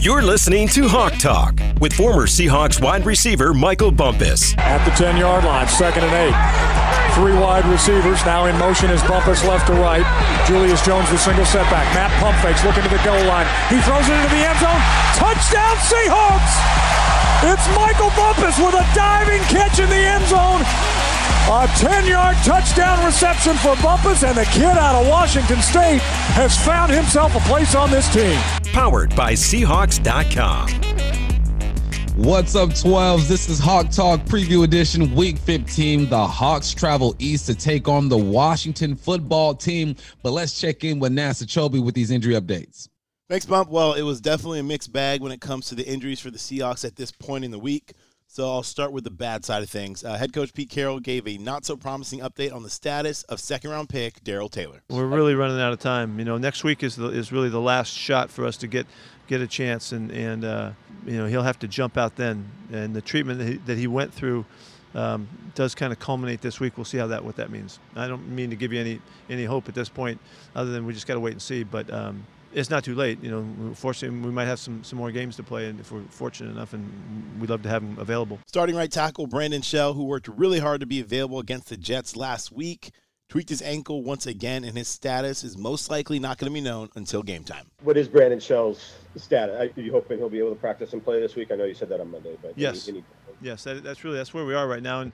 You're listening to Hawk Talk with former Seahawks wide receiver Michael Bumpus. At the 10 yard line, second and eight. Three wide receivers now in motion as Bumpus left to right. Julius Jones with single setback. Matt pump fakes looking to the goal line. He throws it into the end zone. Touchdown Seahawks! It's Michael Bumpus with a diving catch in the end zone. A 10 yard touchdown reception for Bumpus, and the kid out of Washington State has found himself a place on this team. Powered by Seahawks.com. What's up, 12s? This is Hawk Talk Preview Edition, Week 15. The Hawks travel east to take on the Washington football team. But let's check in with Nasa Chobe with these injury updates. Thanks, Bump. Well, it was definitely a mixed bag when it comes to the injuries for the Seahawks at this point in the week. So I'll start with the bad side of things. Uh, head coach Pete Carroll gave a not so promising update on the status of second round pick Darrell Taylor. We're really running out of time. You know, next week is the, is really the last shot for us to get get a chance, and and uh, you know he'll have to jump out then. And the treatment that he, that he went through um, does kind of culminate this week. We'll see how that what that means. I don't mean to give you any any hope at this point, other than we just got to wait and see. But um, it's not too late. You know, fortunately, we might have some, some more games to play, and if we're fortunate enough, and we'd love to have him available. Starting right tackle Brandon Shell, who worked really hard to be available against the Jets last week, tweaked his ankle once again, and his status is most likely not going to be known until game time. What is Brandon Shell's status? Are you hoping he'll be able to practice and play this week? I know you said that on Monday, but yes. Any, any... Yes, that, that's really that's where we are right now, and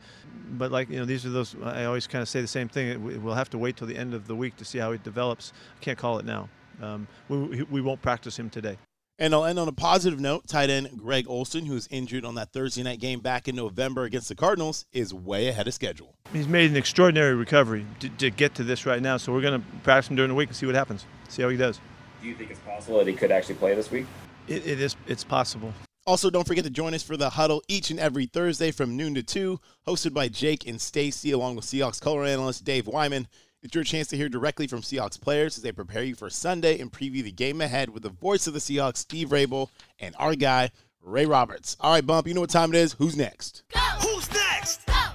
but like you know, these are those. I always kind of say the same thing. We'll have to wait till the end of the week to see how he develops. I can't call it now um, we, we won't practice him today. And I'll end on a positive note. Tight end Greg Olsen, who was injured on that Thursday night game back in November against the Cardinals, is way ahead of schedule. He's made an extraordinary recovery to, to get to this right now. So we're going to practice him during the week and see what happens. See how he does. Do you think it's possible that he could actually play this week? it, it is. It's possible. Also, don't forget to join us for the huddle each and every Thursday from noon to two, hosted by Jake and Stacy, along with Seahawks color analyst Dave Wyman. It's your chance to hear directly from Seahawks players as they prepare you for Sunday and preview the game ahead with the voice of the Seahawks, Steve Raible, and our guy, Ray Roberts. All right, Bump, you know what time it is. Who's next? Go! Who's next? Go, go, go,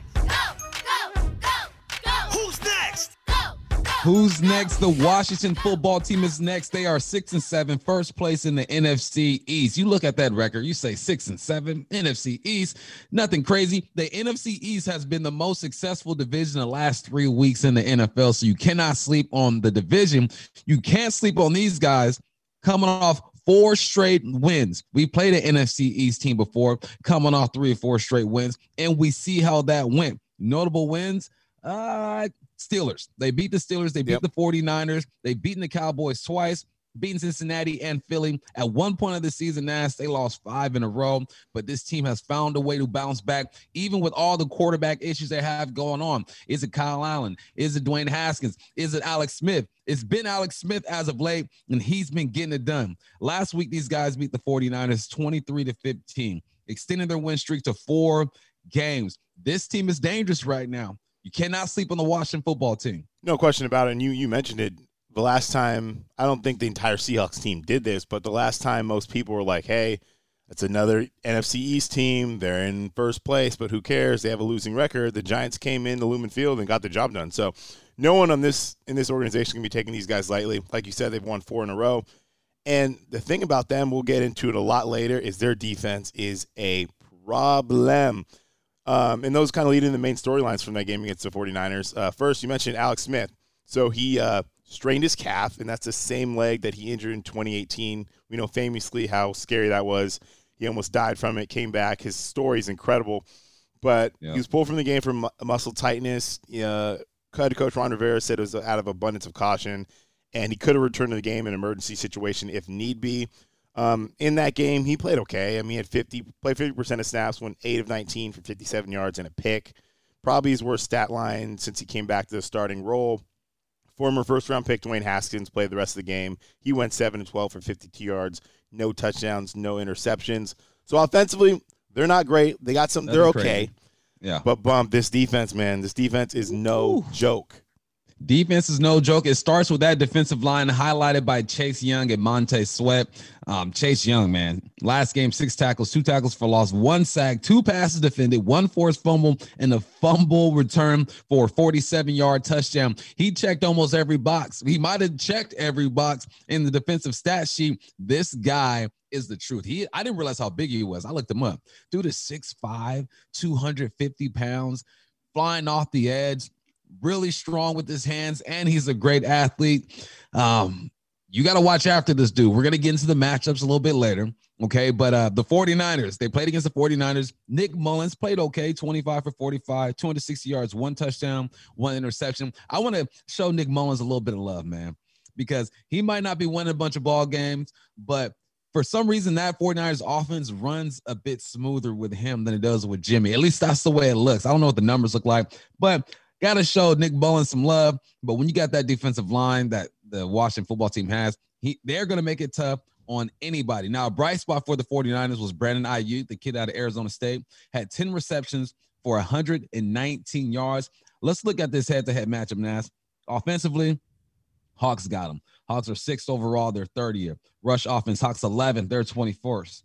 Who's next? The Washington football team is next. They are six and seven, first place in the NFC East. You look at that record, you say six and seven, NFC East, nothing crazy. The NFC East has been the most successful division the last three weeks in the NFL. So you cannot sleep on the division. You can't sleep on these guys coming off four straight wins. We played an NFC East team before, coming off three or four straight wins, and we see how that went. Notable wins. Uh, Steelers. They beat the Steelers. They beat yep. the 49ers. They beaten the Cowboys twice, beating Cincinnati and Philly. At one point of the season, Nas, they lost five in a row, but this team has found a way to bounce back, even with all the quarterback issues they have going on. Is it Kyle Allen? Is it Dwayne Haskins? Is it Alex Smith? It's been Alex Smith as of late, and he's been getting it done. Last week, these guys beat the 49ers 23 to 15, extending their win streak to four games. This team is dangerous right now. You cannot sleep on the Washington football team. No question about it. And you you mentioned it the last time. I don't think the entire Seahawks team did this, but the last time most people were like, "Hey, it's another NFC East team. They're in first place, but who cares? They have a losing record." The Giants came in the Lumen Field and got the job done. So, no one on this in this organization can be taking these guys lightly. Like you said, they've won four in a row. And the thing about them, we'll get into it a lot later, is their defense is a problem. Um, and those kind of lead in the main storylines from that game against the 49ers. Uh, first, you mentioned Alex Smith. So he uh, strained his calf, and that's the same leg that he injured in 2018. We know famously how scary that was. He almost died from it, came back. His story is incredible. But yeah. he was pulled from the game for mu- muscle tightness. Uh, head coach Ron Rivera said it was out of abundance of caution, and he could have returned to the game in an emergency situation if need be. Um, in that game, he played okay. I mean, he had 50, played 50% of snaps, went 8 of 19 for 57 yards and a pick. Probably his worst stat line since he came back to the starting role. Former first round pick Dwayne Haskins played the rest of the game. He went 7 and 12 for 52 yards, no touchdowns, no interceptions. So offensively, they're not great. They got some, they're okay. Yeah. But bump, this defense, man, this defense is no Ooh. joke. Defense is no joke. It starts with that defensive line highlighted by Chase Young and Montez Sweat. Um, Chase Young, man, last game, six tackles, two tackles for loss, one sack, two passes defended, one forced fumble, and a fumble return for a 47 yard touchdown. He checked almost every box. He might have checked every box in the defensive stat sheet. This guy is the truth. He I didn't realize how big he was. I looked him up. Dude is 6'5, 250 pounds, flying off the edge, really strong with his hands, and he's a great athlete. Um, you got to watch after this dude. We're going to get into the matchups a little bit later. Okay. But uh, the 49ers, they played against the 49ers. Nick Mullens played okay 25 for 45, 260 yards, one touchdown, one interception. I want to show Nick Mullens a little bit of love, man, because he might not be winning a bunch of ball games, but for some reason that 49ers offense runs a bit smoother with him than it does with Jimmy. At least that's the way it looks. I don't know what the numbers look like, but got to show Nick Mullens some love. But when you got that defensive line that the Washington football team has, he they're going to make it tough on anybody. Now, a bright spot for the 49ers was Brandon Aiyuk, the kid out of Arizona State, had 10 receptions for 119 yards. Let's look at this head-to-head matchup, Nas. Offensively, Hawks got him. Hawks are sixth overall, they're 30th. Rush offense, Hawks 11th, they're 24th.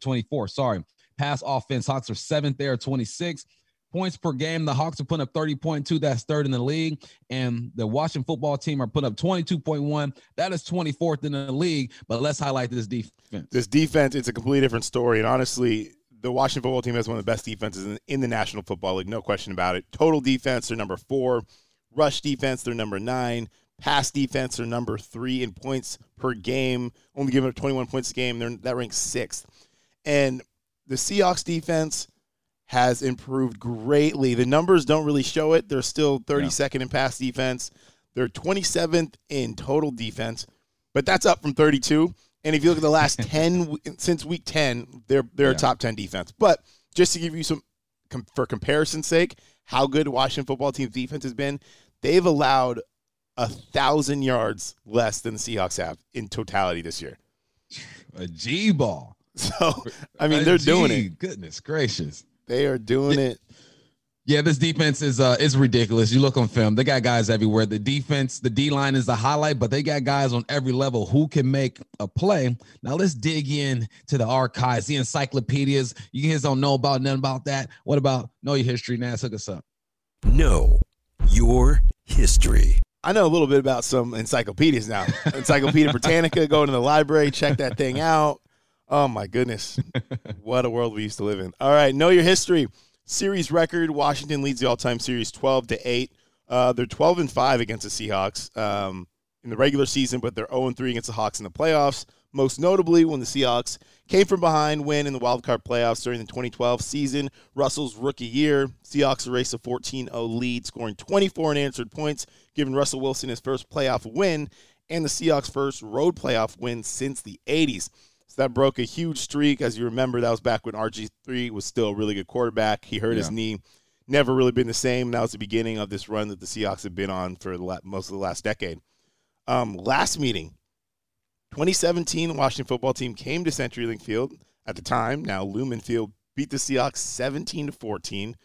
24, sorry. Pass offense, Hawks are seventh, they're 26. Points per game, the Hawks are putting up 30.2, that's third in the league. And the Washington football team are putting up 22.1, that is 24th in the league. But let's highlight this defense. This defense, it's a completely different story. And honestly, the Washington football team has one of the best defenses in, the National Football League, no question about it. Total defense, they're number four. Rush defense, they're number nine. Pass defense, they're number three in points per game, only giving up 21 points a game. They're, that ranks sixth. And the Seahawks defense has improved greatly. The numbers don't really show it. They're still 32nd in pass defense. They're 27th in total defense, but that's up from 32. And if you look at the last 10 since week 10, they're they're a top 10 defense. But just to give you some com- for comparison's sake, how good Washington football team's defense has been, they've allowed a thousand yards less than the Seahawks have in totality this year. A G ball. So I mean, A they're doing it. Goodness gracious. They are doing it. Yeah, this defense is uh is ridiculous. You look on film, they got guys everywhere. The defense, the D line is the highlight, but they got guys on every level who can make a play. Now let's dig in to the archives, the encyclopedias. You guys don't know about nothing about that. What about know your history? Nas, hook us up. Know your history. I know a little bit about some encyclopedias now. Encyclopedia Britannica, go to the library, check that thing out. Oh my goodness. what a world we used to live in. All right, know your history. Series record, Washington leads the all-time series 12 to 8. Uh, they're 12 and 5 against the Seahawks um, in the regular season, but they're 0 and 3 against the Hawks in the playoffs. Most notably, when the Seahawks came from behind, win in the wild card playoffs during the 2012 season, Russell's rookie year. Seahawks erased a 14 0 lead, scoring 24 unanswered points, giving Russell Wilson his first playoff win and the Seahawks' first road playoff win since the 80s. So that broke a huge streak. As you remember, that was back when RG3 was still a really good quarterback. He hurt his knee. Never really been the same. That was the beginning of this run that the Seahawks have been on for the la- most of the last decade. Um, last meeting, 2017, the Washington football team came to CenturyLink Field at the time, now Lumen Field, beat the Seahawks 17 to 14.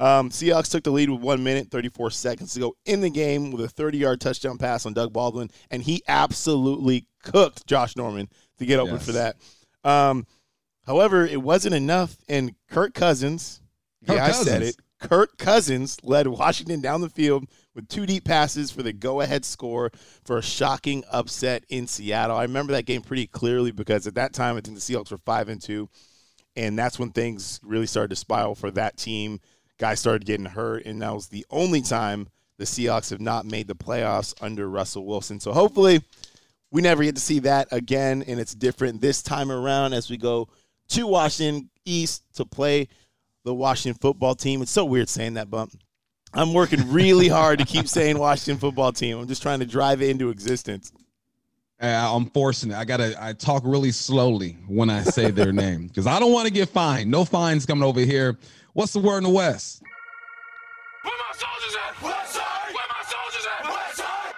Um, Seahawks took the lead with one minute, 34 seconds to go in the game with a 30 yard touchdown pass on Doug Baldwin, and he absolutely cooked Josh Norman to get open Yes. for that. Um, however, it wasn't enough, and Kirk Cousins, Kirk yeah, I said it. Kirk Cousins led Washington down the field with two deep passes for the go-ahead score for a shocking upset in Seattle. I remember that game pretty clearly because at that time I think the Seahawks were five and two, and that's when things really started to spiral for that team. Guys started getting hurt, and that was the only time the Seahawks have not made the playoffs under Russell Wilson. So hopefully, we never get to see that again, and it's different this time around as we go to Washington East to play the Washington football team. It's so weird saying that, bump. I'm working really hard to keep saying Washington football team. I'm just trying to drive it into existence. Uh, I'm forcing it. I gotta. I talk really slowly when I say their name because I don't want to get fined. No fines coming over here. What's the word in the West?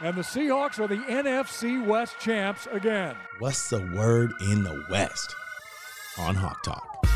And the Seahawks are the NFC West champs again. What's the word in the West on Hawk Talk?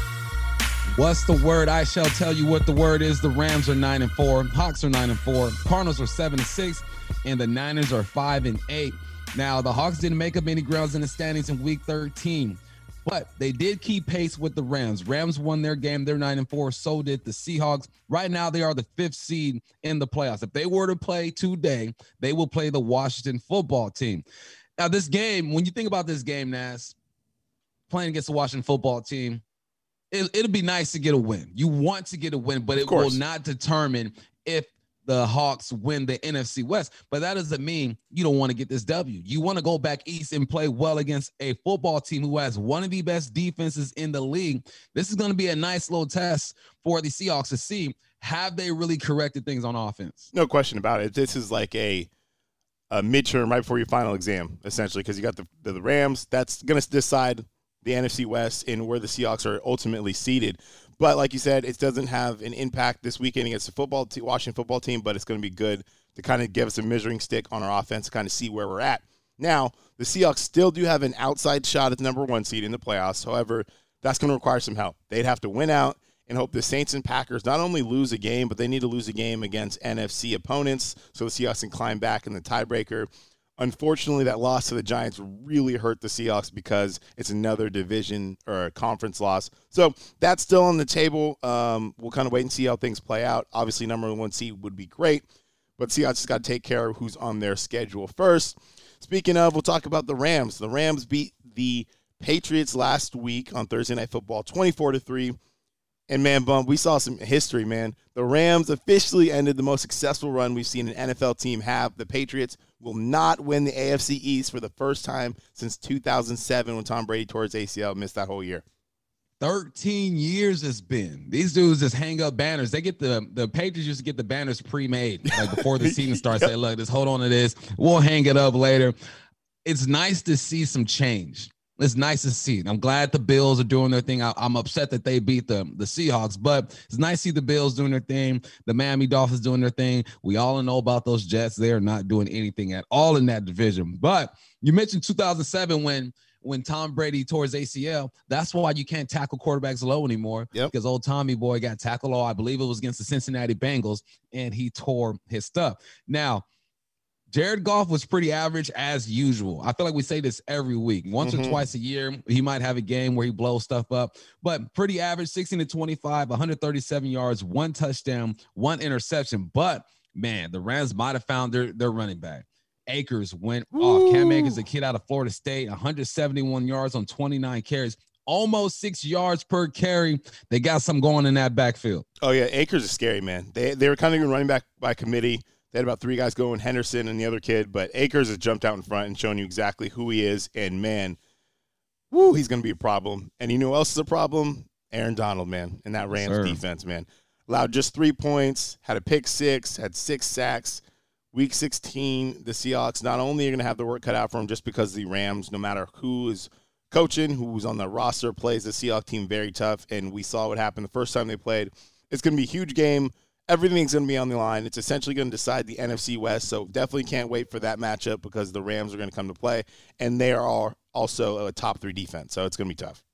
What's the word? I shall tell you what the word is. The Rams are nine and four, Hawks are nine and four, Cardinals are seven and six, and the Niners are five and eight. Now the Hawks didn't make up any grounds in the standings in Week 13, but they did keep pace with the Rams. Rams won their game; they're nine and four. So did the Seahawks. Right now, they are the fifth seed in the playoffs. If they were to play today, they will play the Washington Football Team. Now, this game, when you think about this game, Nas playing against the Washington Football Team it, it'll be nice to get a win. You want to get a win, but it will not determine if the Hawks win the NFC West. But that doesn't mean you don't want to get this W. You want to go back east and play well against a football team who has one of the best defenses in the league. This is going to be a nice little test for the Seahawks to see have they really corrected things on offense. No question about it. This is like a a midterm right before your final exam, essentially, because you got the, the Rams. That's going to decide the NFC West and where the Seahawks are ultimately seated. But like you said, it doesn't have an impact this weekend against the football te- Washington football team. But it's going to be good to kind of give us a measuring stick on our offense, to kind of see where we're at. Now, the Seahawks still do have an outside shot at the number one seed in the playoffs. However, that's going to require some help. They'd have to win out and hope the Saints and Packers not only lose a game, but they need to lose a game against NFC opponents so the Seahawks can climb back in the tiebreaker. Unfortunately, that loss to the Giants really hurt the Seahawks because it's another division or conference loss. So that's still on the table. Um, we'll kind of wait and see how things play out. Obviously, number one seed would be great, but Seahawks just got to take care of who's on their schedule first. Speaking of, we'll talk about the Rams. The Rams beat the Patriots last week on Thursday Night Football, twenty-four to three. And man, bum, we saw some history, man. The Rams officially ended the most successful run we've seen an NFL team have. The Patriots will not win the AFC East for the first time since 2007 when Tom Brady tore his ACL missed that whole year. 13 years it's been. These dudes just hang up banners. They get the the Patriots used to get the banners pre-made like before the season starts. Say, look, just hold on to this. We'll hang it up later. It's nice to see some change. It's nice to see. I'm glad the Bills are doing their thing. I, am upset that they beat the, the Seahawks, but it's nice to see the Bills doing their thing. The Miami Dolphins doing their thing. We all know about those Jets. They are not doing anything at all in that division. But you mentioned 2007 when when Tom Brady tore his ACL. That's why you can't tackle quarterbacks low anymore. Yep. Because old Tommy boy got tackled low. I believe it was against the Cincinnati Bengals, and he tore his stuff. Now, Jared Goff was pretty average as usual. I feel like we say this every week. Once Mhm. or twice a year, he might have a game where he blows stuff up, but pretty average 16 to 25, 137 yards, one touchdown, one interception. But man, the Rams might have found their, their running back. Akers went off. Cam Akers, a kid out of Florida State, 171 yards on 29 carries, almost six yards per carry. They got some going in that backfield. Oh yeah, Akers is scary, man. They they were kind of running back by committee. They had about three guys going, Henderson and the other kid, but Akers has jumped out in front and shown you exactly who he is. And man, woo, he's going to be a problem. And you know who else is a problem? Aaron Donald, man, and that Rams sir. defense, man. Allowed just three points, had a pick six, had six sacks. Week 16, the Seahawks not only are going to have the work cut out for them just because the Rams, no matter who is coaching, who's on the roster, plays the Seahawks team very tough. And we saw what happened the first time they played. It's going to be a huge game. Everything's going to be on the line. It's essentially going to decide the NFC West. So definitely can't wait for that matchup because the Rams are going to come to play. And they are also a top three defense. So it's going to be tough.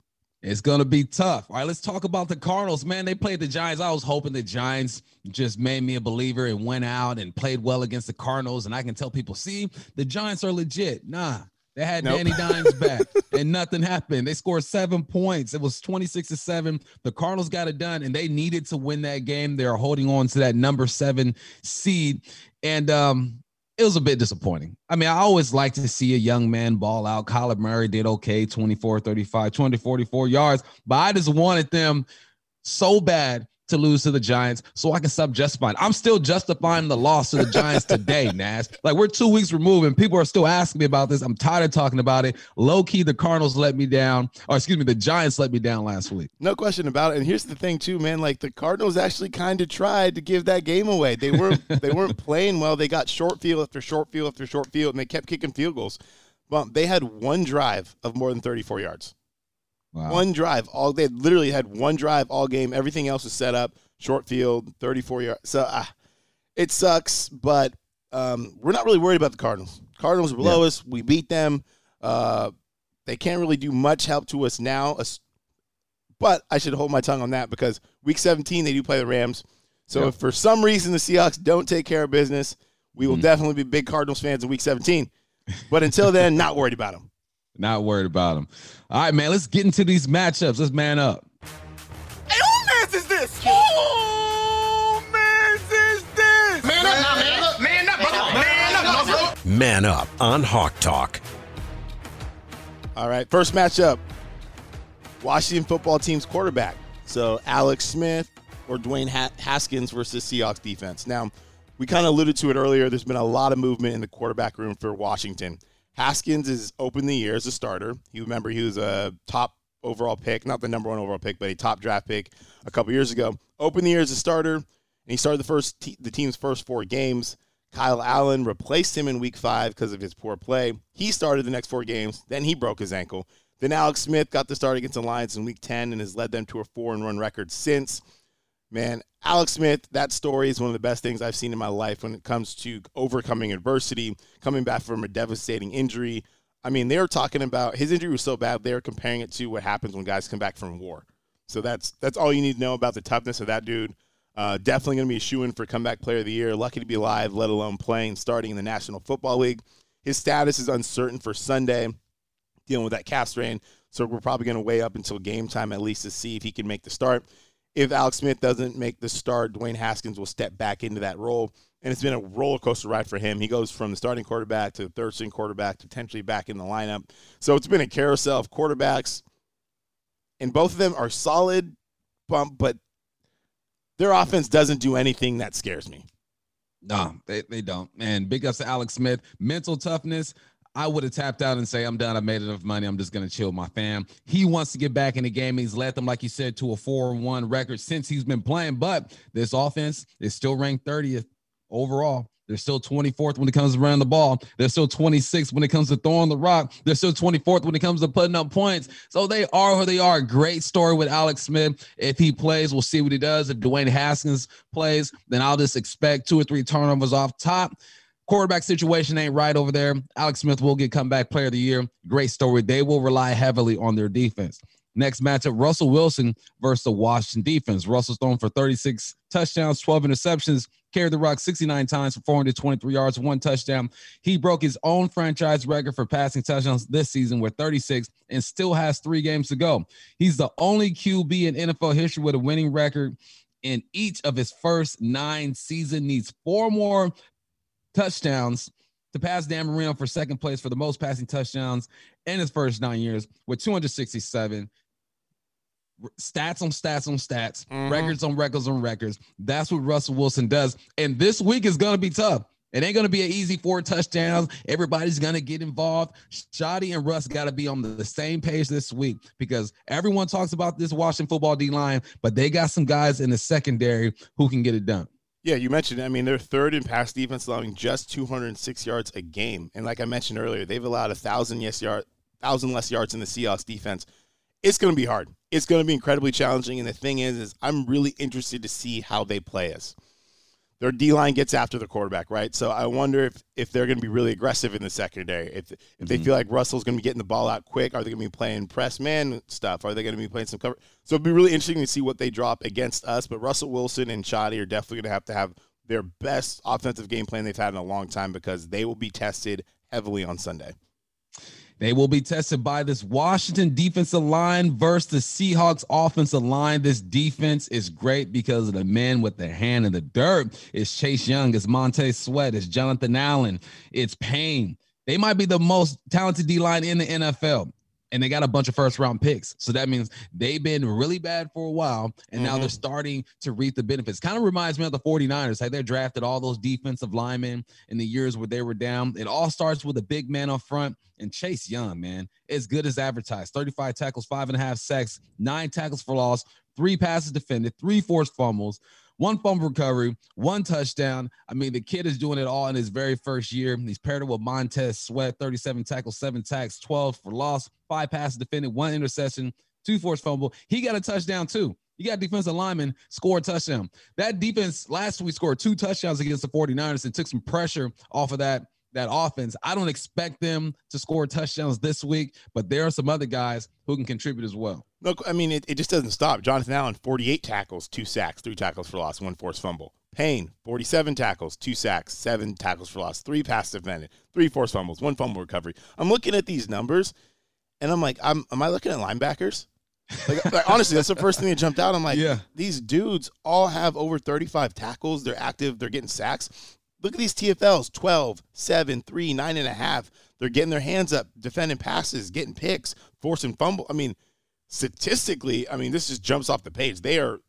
It's gonna be tough. All right, let's talk about the Cardinals. Man, they played the Giants. I was hoping the Giants just made me a believer and went out and played well against the Cardinals. And I can tell people, see, the Giants are legit. Nah, they had Nope. Danny Dimes back and nothing happened. They scored seven points. It was 26 to 7. The Cardinals got it done and they needed to win that game. They're holding on to that number seven seed. And um, it was a bit disappointing. I mean, I always like to see a young man ball out. Kyler Murray did okay, 24, 35, 20, 44 yards, but I just wanted them so bad to lose to the Giants so I can stop justifying. I'm still justifying the loss to the Giants today, Nash. Like we're two weeks removed and people are still asking me about this. I'm tired of talking about it. Low key, the Cardinals let me down, or excuse me, the Giants let me down last week. No question about it. And here's the thing too, man. Like the Cardinals actually kind of tried to give that game away. They weren't they weren't playing well. They got short field after short field after short field, and they kept kicking field goals. Well, they had one drive of more than 34 yards. Wow. One drive. All they literally had one drive all game. Everything else was set up. Short field, 34 yards. So ah, it sucks, but um, we're not really worried about the Cardinals. Cardinals are below us. We beat them. Uh, they can't really do much help to us now. But I should hold my tongue on that because week 17 they do play the Rams. So Yep. if for some reason the Seahawks don't take care of business, we will definitely be big Cardinals fans in week 17. But until then, not worried about them. Not worried about them. All right, man. Let's get into these matchups. Let's man up. Hey, who man's is this? Who man's is this? Man up now, man up, man up, brother, man up, brother. Man up on Hawk Talk. All right, first matchup Washington football team's quarterback. So Alex Smith or Dwayne ha- Haskins versus Seahawks defense. Now, we kind of alluded to it earlier. There's been a lot of movement in the quarterback room for Washington. Haskins is open the year as a starter. You remember he was a top overall pick, not the number one overall pick, but a top draft pick a couple years ago. Open the year as a starter, and he started the first the team's first four games. Kyle Allen replaced him in week five because of his poor play. He started the next four games. Then he broke his ankle. Then Alex Smith got the start against the Lions in week 10 and has led them to a four and run record since. Man, Alex Smith, that story is one of the best things I've seen in my life when it comes to overcoming adversity, coming back from a devastating injury. I mean, they were talking about his injury was so bad, they were comparing it to what happens when guys come back from war. So that's that's all you need to know about the toughness of that dude. Uh, definitely going to be a shoe in for comeback player of the year. Lucky to be alive, let alone playing, starting in the National Football League. His status is uncertain for Sunday, dealing with that calf strain. So we're probably going to wait up until game time at least to see if he can make the start. If Alex Smith doesn't make the start, Dwayne Haskins will step back into that role. And it's been a roller coaster ride for him. He goes from the starting quarterback to the third string quarterback potentially back in the lineup. So it's been a carousel of quarterbacks. And both of them are solid, bump, but their offense doesn't do anything that scares me. No, they, they don't. And big ups to Alex Smith. Mental toughness. I would have tapped out and say, I'm done. I made enough money. I'm just going to chill my fam. He wants to get back in the game. He's led them, like you said, to a 4 1 record since he's been playing. But this offense is still ranked 30th overall. They're still 24th when it comes to running the ball. They're still 26th when it comes to throwing the rock. They're still 24th when it comes to putting up points. So they are who they are. Great story with Alex Smith. If he plays, we'll see what he does. If Dwayne Haskins plays, then I'll just expect two or three turnovers off top. Quarterback situation ain't right over there. Alex Smith will get comeback player of the year. Great story. They will rely heavily on their defense. Next matchup, Russell Wilson versus the Washington defense. Russell's thrown for 36 touchdowns, 12 interceptions, carried the rock 69 times for 423 yards, one touchdown. He broke his own franchise record for passing touchdowns this season with 36 and still has three games to go. He's the only QB in NFL history with a winning record in each of his first nine seasons. Needs four more touchdowns to pass Dan Marino for second place for the most passing touchdowns in his first nine years with 267 stats on stats on stats, mm-hmm. records on records on records. That's what Russell Wilson does. And this week is going to be tough. It ain't going to be an easy four touchdowns. Everybody's going to get involved. Schotty and Russ got to be on the, the same page this week because everyone talks about this Washington football D line, but they got some guys in the secondary who can get it done. Yeah, you mentioned. I mean, they're third in pass defense, allowing just 206 yards a game. And like I mentioned earlier, they've allowed a thousand yes yard, thousand less yards in the Seahawks defense. It's going to be hard. It's going to be incredibly challenging. And the thing is, is I'm really interested to see how they play us. Their D line gets after the quarterback, right? So I wonder if if they're going to be really aggressive in the secondary. If if they mm-hmm. feel like Russell's going to be getting the ball out quick, are they going to be playing press man stuff? Are they going to be playing some cover? So it'd be really interesting to see what they drop against us. But Russell Wilson and Schotty are definitely going to have to have their best offensive game plan they've had in a long time because they will be tested heavily on Sunday. They will be tested by this Washington defensive line versus the Seahawks offensive line. This defense is great because of the men with their hand in the dirt. It's Chase Young, it's Montez Sweat, it's Jonathan Allen, it's Payne. They might be the most talented D line in the NFL. And they got a bunch of first round picks. So that means they've been really bad for a while. And now they're mm-hmm. starting to reap the benefits. Kind of reminds me of the 49ers. Like they drafted all those defensive linemen in the years where they were down. It all starts with a big man up front. And Chase Young, man, as good as advertised 35 tackles, five and a half sacks, nine tackles for loss, three passes defended, three forced fumbles, one fumble recovery, one touchdown. I mean, the kid is doing it all in his very first year. He's paired with Montez Sweat, 37 tackles, seven tacks, 12 for loss, five passes defended, one interception, two forced fumble. He got a touchdown too. You got defensive lineman score a touchdown. That defense last week scored two touchdowns against the 49ers and took some pressure off of that that offense. I don't expect them to score touchdowns this week, but there are some other guys who can contribute as well. Look, I mean, it, it just doesn't stop. Jonathan Allen, 48 tackles, two sacks, three tackles for loss, one forced fumble. Payne, 47 tackles, two sacks, seven tackles for loss, three pass defended, three forced fumbles, one fumble recovery. I'm looking at these numbers, and I'm like, I'm, am I looking at linebackers? Like, like, honestly, that's the first thing that jumped out. I'm like, Yeah. these dudes all have over 35 tackles. They're active. They're getting sacks. Look at these TFLs 12, 7, 3, 9.5. They're getting their hands up, defending passes, getting picks, forcing fumble. I mean, statistically, I mean, this just jumps off the page. They are,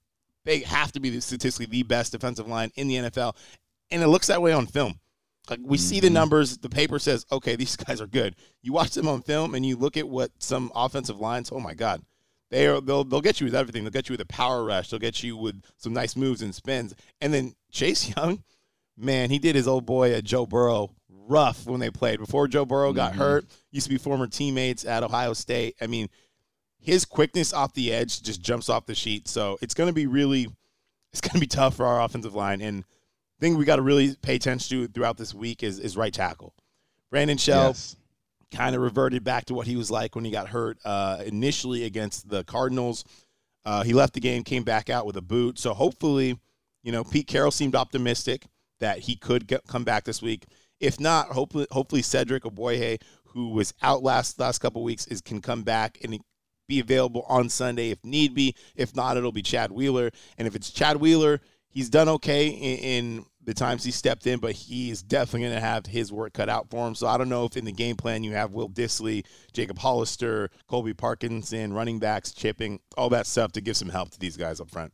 they have to be statistically the best defensive line in the NFL. And it looks that way on film. Like we see the mm-hmm. numbers, the paper says, okay, these guys are good. You watch them on film and you look at what some offensive lines, oh my God, they are they'll they'll get you with everything. They'll get you with a power rush. They'll get you with some nice moves and spins. And then Chase Young, man, he did his old boy at Joe Burrow rough when they played. Before Joe Burrow got hurt, used to be former teammates at Ohio State. I mean, his quickness off the edge just jumps off the sheet. So it's going to be really, it's going to be tough for our offensive line. And thing we got to really pay attention to throughout this week is is right tackle. Brandon Shell Yes. kind of reverted back to what he was like when he got hurt uh, initially against the Cardinals. Uh, he left the game, came back out with a boot. So hopefully, you know, Pete Carroll seemed optimistic that he could get, come back this week. If not, hopefully, hopefully Cedric Ogbuehi, who was out last last couple weeks, is can come back and be available on Sunday if need be. If not, it'll be Chad Wheeler. And if it's Chad Wheeler, he's done okay in, in the times he stepped in, but he's definitely going to have his work cut out for him. So I don't know if in the game plan you have Will Dissly, Jacob Hollister, Colby Parkinson, running backs, chipping, all that stuff to give some help to these guys up front.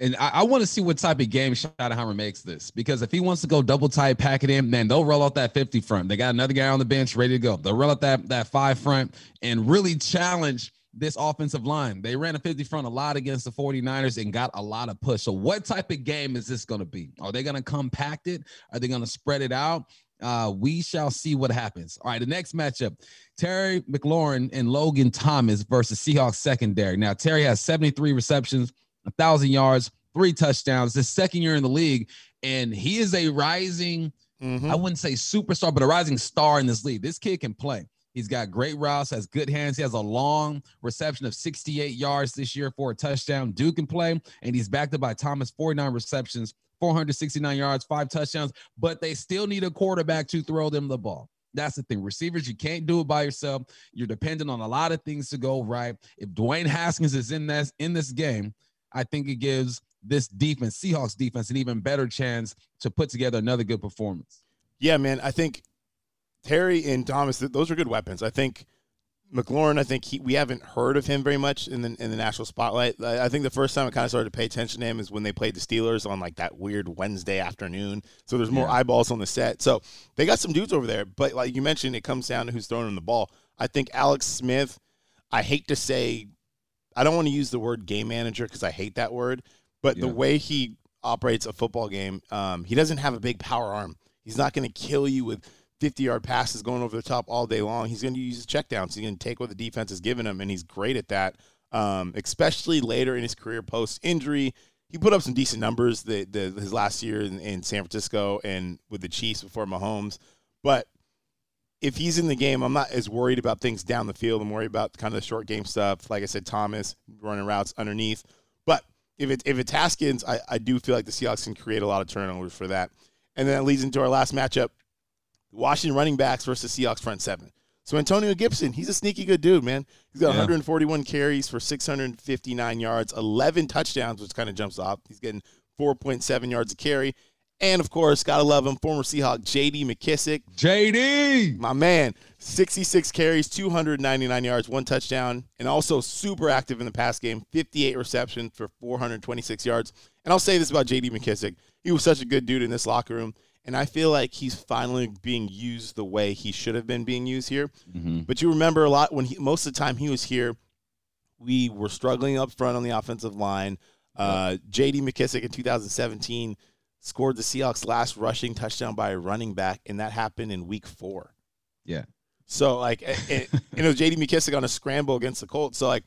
And I, I want to see what type of game Schottenheimer makes this because if he wants to go double tight, pack it in, man, they'll roll out that 50 front. They got another guy on the bench ready to go. They'll roll out that, that five front and really challenge this offensive line. They ran a 50 front a lot against the 49ers and got a lot of push. So, what type of game is this going to be? Are they going to compact it? Are they going to spread it out? Uh, we shall see what happens. All right, the next matchup Terry McLaurin and Logan Thomas versus Seahawks secondary. Now, Terry has 73 receptions, 1,000 yards, three touchdowns, his second year in the league, and he is a rising, Mhm. I wouldn't say superstar, but a rising star in this league. This kid can play. He's got great routes, has good hands. He has a long reception of 68 yards this year for a touchdown. Duke can play, and he's backed up by Thomas, 49 receptions, 469 yards, five touchdowns, but they still need a quarterback to throw them the ball. That's the thing. Receivers, you can't do it by yourself. You're dependent on a lot of things to go right. If Dwayne Haskins is in this in this game, I think it gives this defense, Seahawks defense, an even better chance to put together another good performance. Yeah, man. I think Terry and Thomas, those are good weapons. I think McLaurin, I think he, we haven't heard of him very much in the in the national spotlight. I, I think the first time I kind of started to pay attention to him is when they played the Steelers on like that weird Wednesday afternoon. So there's more Yeah. eyeballs on the set. So they got some dudes over there, but like you mentioned, it comes down to who's throwing them the ball. I think Alex Smith. I hate to say, I don't want to use the word game manager because I hate that word, but the way he operates a football game, um, he doesn't have a big power arm. He's not going to kill you with 50 yard passes going over the top all day long. He's going to use his checkdowns. He's going to take what the defense is giving him, and he's great at that, um, especially later in his career post injury. He put up some decent numbers the, the, his last year in, in San Francisco and with the Chiefs before Mahomes. But if he's in the game, I'm not as worried about things down the field. I'm worried about kind of the short game stuff. Like I said, Thomas running routes underneath. But if it if it's Haskins, I, I do feel like the Seahawks can create a lot of turnovers for that. And then that leads into our last matchup: Washington running backs versus Seahawks front seven. So Antonio Gibson, he's a sneaky good dude, man. He's got Yeah. 141 carries for 659 yards, 11 touchdowns, which kind of jumps off. He's getting 4.7 yards a carry. And of course, gotta love him, former Seahawk JD McKissic, JD. my man, 66 carries, 299 yards, one touchdown, and also super active in the pass game, 58 receptions for 426 yards. And I'll say this about JD McKissic. He was such a good dude in this locker room, and I feel like he's finally being used the way he should have been being used here. But you remember a lot when he most of the time he was here, we were struggling up front on the offensive line. Uh, JD McKissic in 2017 scored the Seahawks' last rushing touchdown by a running back, and that happened in week four. Yeah. So like, it, it was J.D. McKissic on a scramble against the Colts. So like,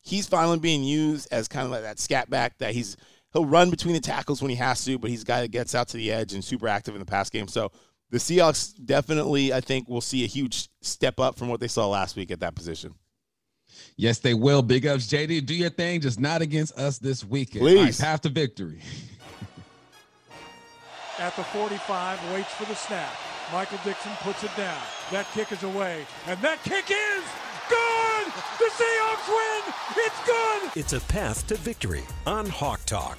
he's finally being used as kind of like that scat back that he's he'll run between the tackles when he has to, but he's a guy that gets out to the edge and super active in the pass game. So the Seahawks definitely, I think, will see a huge step up from what they saw last week at that position. Yes, they will. Big ups, JD. Do your thing, just not against us this weekend. Please. Right, path to victory. At the 45, waits for the snap. Michael Dickson puts it down. That kick is away, and that kick is good. The Seahawks win. It's good. It's a path to victory on Hawk Talk.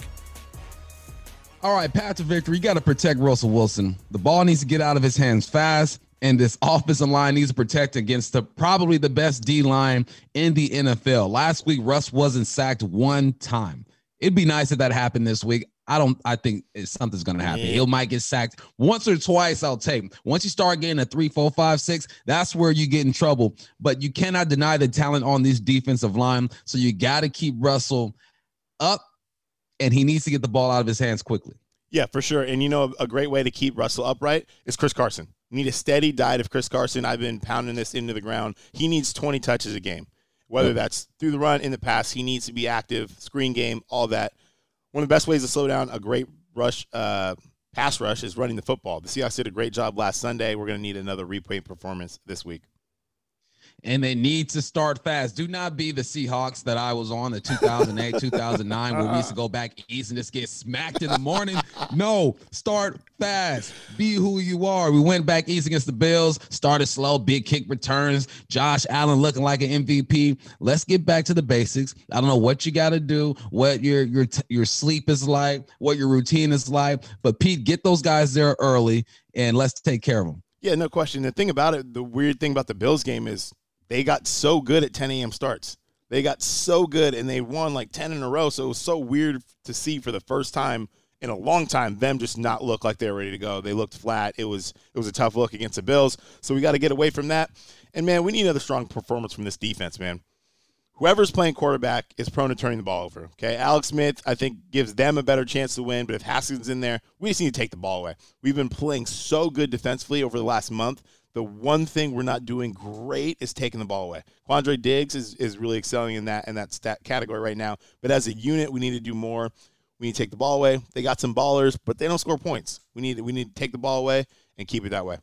All right, path to victory. You got to protect Russell Wilson. The ball needs to get out of his hands fast, and this offensive line needs to protect against the probably the best D line in the NFL. Last week, Russ wasn't sacked one time. It'd be nice if that happened this week. I don't. I think something's going to happen. Yeah. He might get sacked once or twice. I'll take. Once you start getting a three, four, five, six, that's where you get in trouble. But you cannot deny the talent on this defensive line. So you got to keep Russell up, and he needs to get the ball out of his hands quickly. Yeah, for sure. And you know, a great way to keep Russell upright is Chris Carson. You need a steady diet of Chris Carson. I've been pounding this into the ground. He needs 20 touches a game, whether that's through the run, in the pass. He needs to be active, screen game, all that. One of the best ways to slow down a great rush, uh, pass rush, is running the football. The Seahawks did a great job last Sunday. We're going to need another replay performance this week. And they need to start fast. Do not be the Seahawks that I was on the 2008, 2009, where we used to go back east and just get smacked in the morning. No, start fast. Be who you are. We went back east against the Bills, started slow, big kick returns. Josh Allen looking like an MVP. Let's get back to the basics. I don't know what you got to do, what your your your sleep is like, what your routine is like, but Pete, get those guys there early and let's take care of them. Yeah, no question. The thing about it, the weird thing about the Bills game is they got so good at 10 a.m. starts. They got so good and they won like 10 in a row. So it was so weird to see for the first time in a long time them just not look like they were ready to go. They looked flat. It was it was a tough look against the Bills. So we got to get away from that. And man, we need another strong performance from this defense, man. Whoever's playing quarterback is prone to turning the ball over. Okay. Alex Smith, I think, gives them a better chance to win. But if Haskins in there, we just need to take the ball away. We've been playing so good defensively over the last month. The one thing we're not doing great is taking the ball away. Quandre Diggs is, is really excelling in that in that stat category right now. But as a unit, we need to do more. We need to take the ball away. They got some ballers, but they don't score points. We need we need to take the ball away and keep it that way.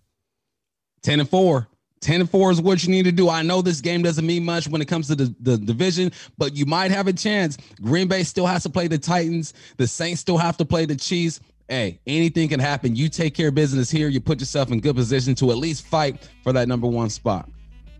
10 and 4. 10 and 4 is what you need to do. I know this game doesn't mean much when it comes to the, the division, but you might have a chance. Green Bay still has to play the Titans. The Saints still have to play the Chiefs. Hey, anything can happen. You take care of business here. You put yourself in good position to at least fight for that number one spot.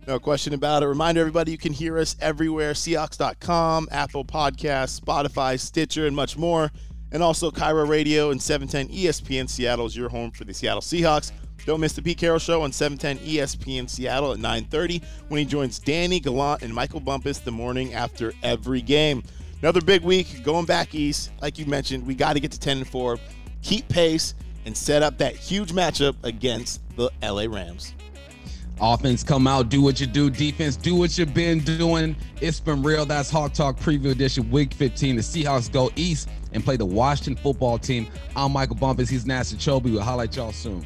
No question about it. Reminder everybody you can hear us everywhere Seahawks.com, Apple Podcasts, Spotify, Stitcher, and much more. And also KIRO Radio and 710 ESPN Seattle is your home for the Seattle Seahawks. Don't miss the Pete Carroll Show on 710 ESPN Seattle at 9:30 when he joins Danny Gallant and Michael Bumpus the morning after every game. Another big week going back east. Like you mentioned, we got to get to 10 and 4, keep pace, and set up that huge matchup against the LA Rams. Offense, come out, do what you do. Defense, do what you've been doing. It's been real. That's Hawk Talk Preview Edition, Week 15. The Seahawks go east and play the Washington football team. I'm Michael Bumpus. He's Nasser Chobe. We'll highlight y'all soon.